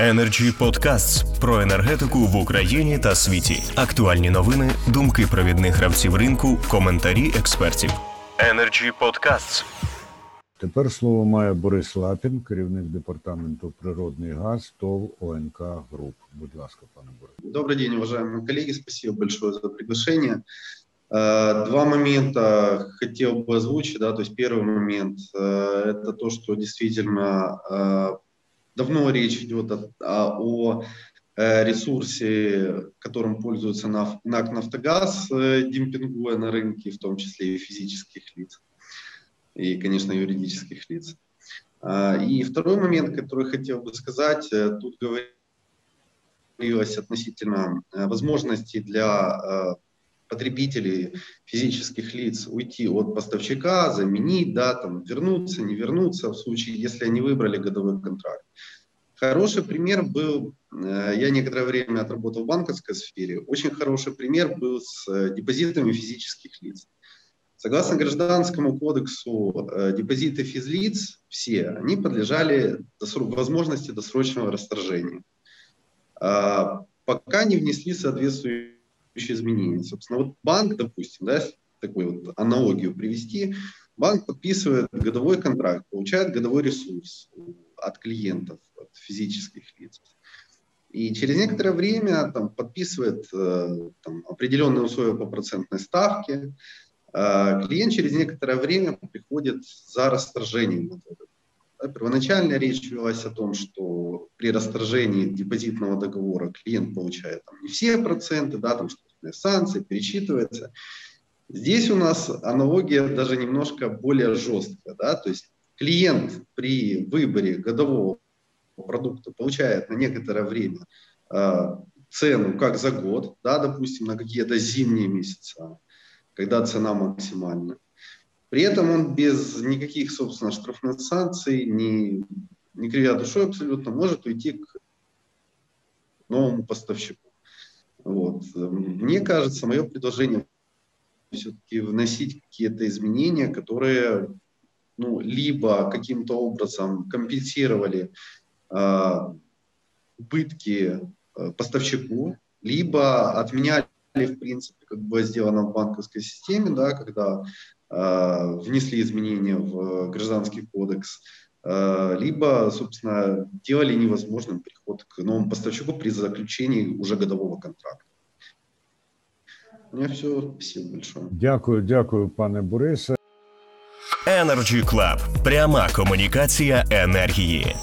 Energy Podcasts про енергетику в Україні та світі. Актуальні новини, думки провідних гравців ринку, коментарі експертів. Energy Podcasts. Тепер слово має Борис Лапін, керівник департаменту природний газ ТОВ ОНК Груп. Будь ласка, пане Борис. Добрый день, уважаемые коллеги. Спасибо большое за приглашение. Э, Два момента хотел бы озвучить. Да, то есть первый момент э, это то, что действительно э, давно речь идет о, о- о, э, ресурсе, которым пользуется наф- НАК «Нафтогаз», э, демпингуя на рынке, в том числе и физических лиц, и, конечно, юридических лиц. А, И второй момент, который хотел бы сказать, э, тут говорилось относительно возможности для потребителей физических лиц уйти от поставщика, заменить, да, там, вернуться, не вернуться в случае, если они выбрали годовой контракт. Хороший пример был, э, я некоторое время отработал в банковской сфере, очень хороший пример был с э, депозитами физических лиц. Согласно гражданскому кодексу, э, депозиты физлиц все, они подлежали возможности досрочного расторжения. А, пока не внесли соответствующие изменения. Собственно, вот банк, допустим, да, такую вот аналогию привести, банк подписывает годовой контракт, получает годовой ресурс от клиентов, от физических лиц. И через некоторое время там, подписывает э, там, определенные условия по процентной ставке. Э, клиент через некоторое время приходит за расторжением Первоначально речь велась о том, что при расторжении депозитного договора клиент получает там, не все проценты, да, там штрафные санкции, перечитывается. Здесь у нас аналогия даже немножко более жесткая. Да? То есть клиент при выборе годового продукта получает на некоторое время э, цену как за год, да, допустим, на какие-то зимние месяца, когда цена максимальна. При этом он без никаких, собственно, штрафных санкций, не, не кривя душой абсолютно, может уйти к новому поставщику. Вот. Мне кажется, мое предложение все-таки вносить какие-то изменения, которые ну, либо каким-то образом компенсировали э, убытки э, поставщику, либо отменяли, в принципе, как было сделано в банковской системе, да, когда внесли изменения в гражданский кодекс, э, либо, собственно, делали невозможным переход к новому поставщику при заключении уже годового контракта. У меня все. Спасибо большое. Дякую, дякую, пане Борисе. Energy Club. Пряма комунікація енергії.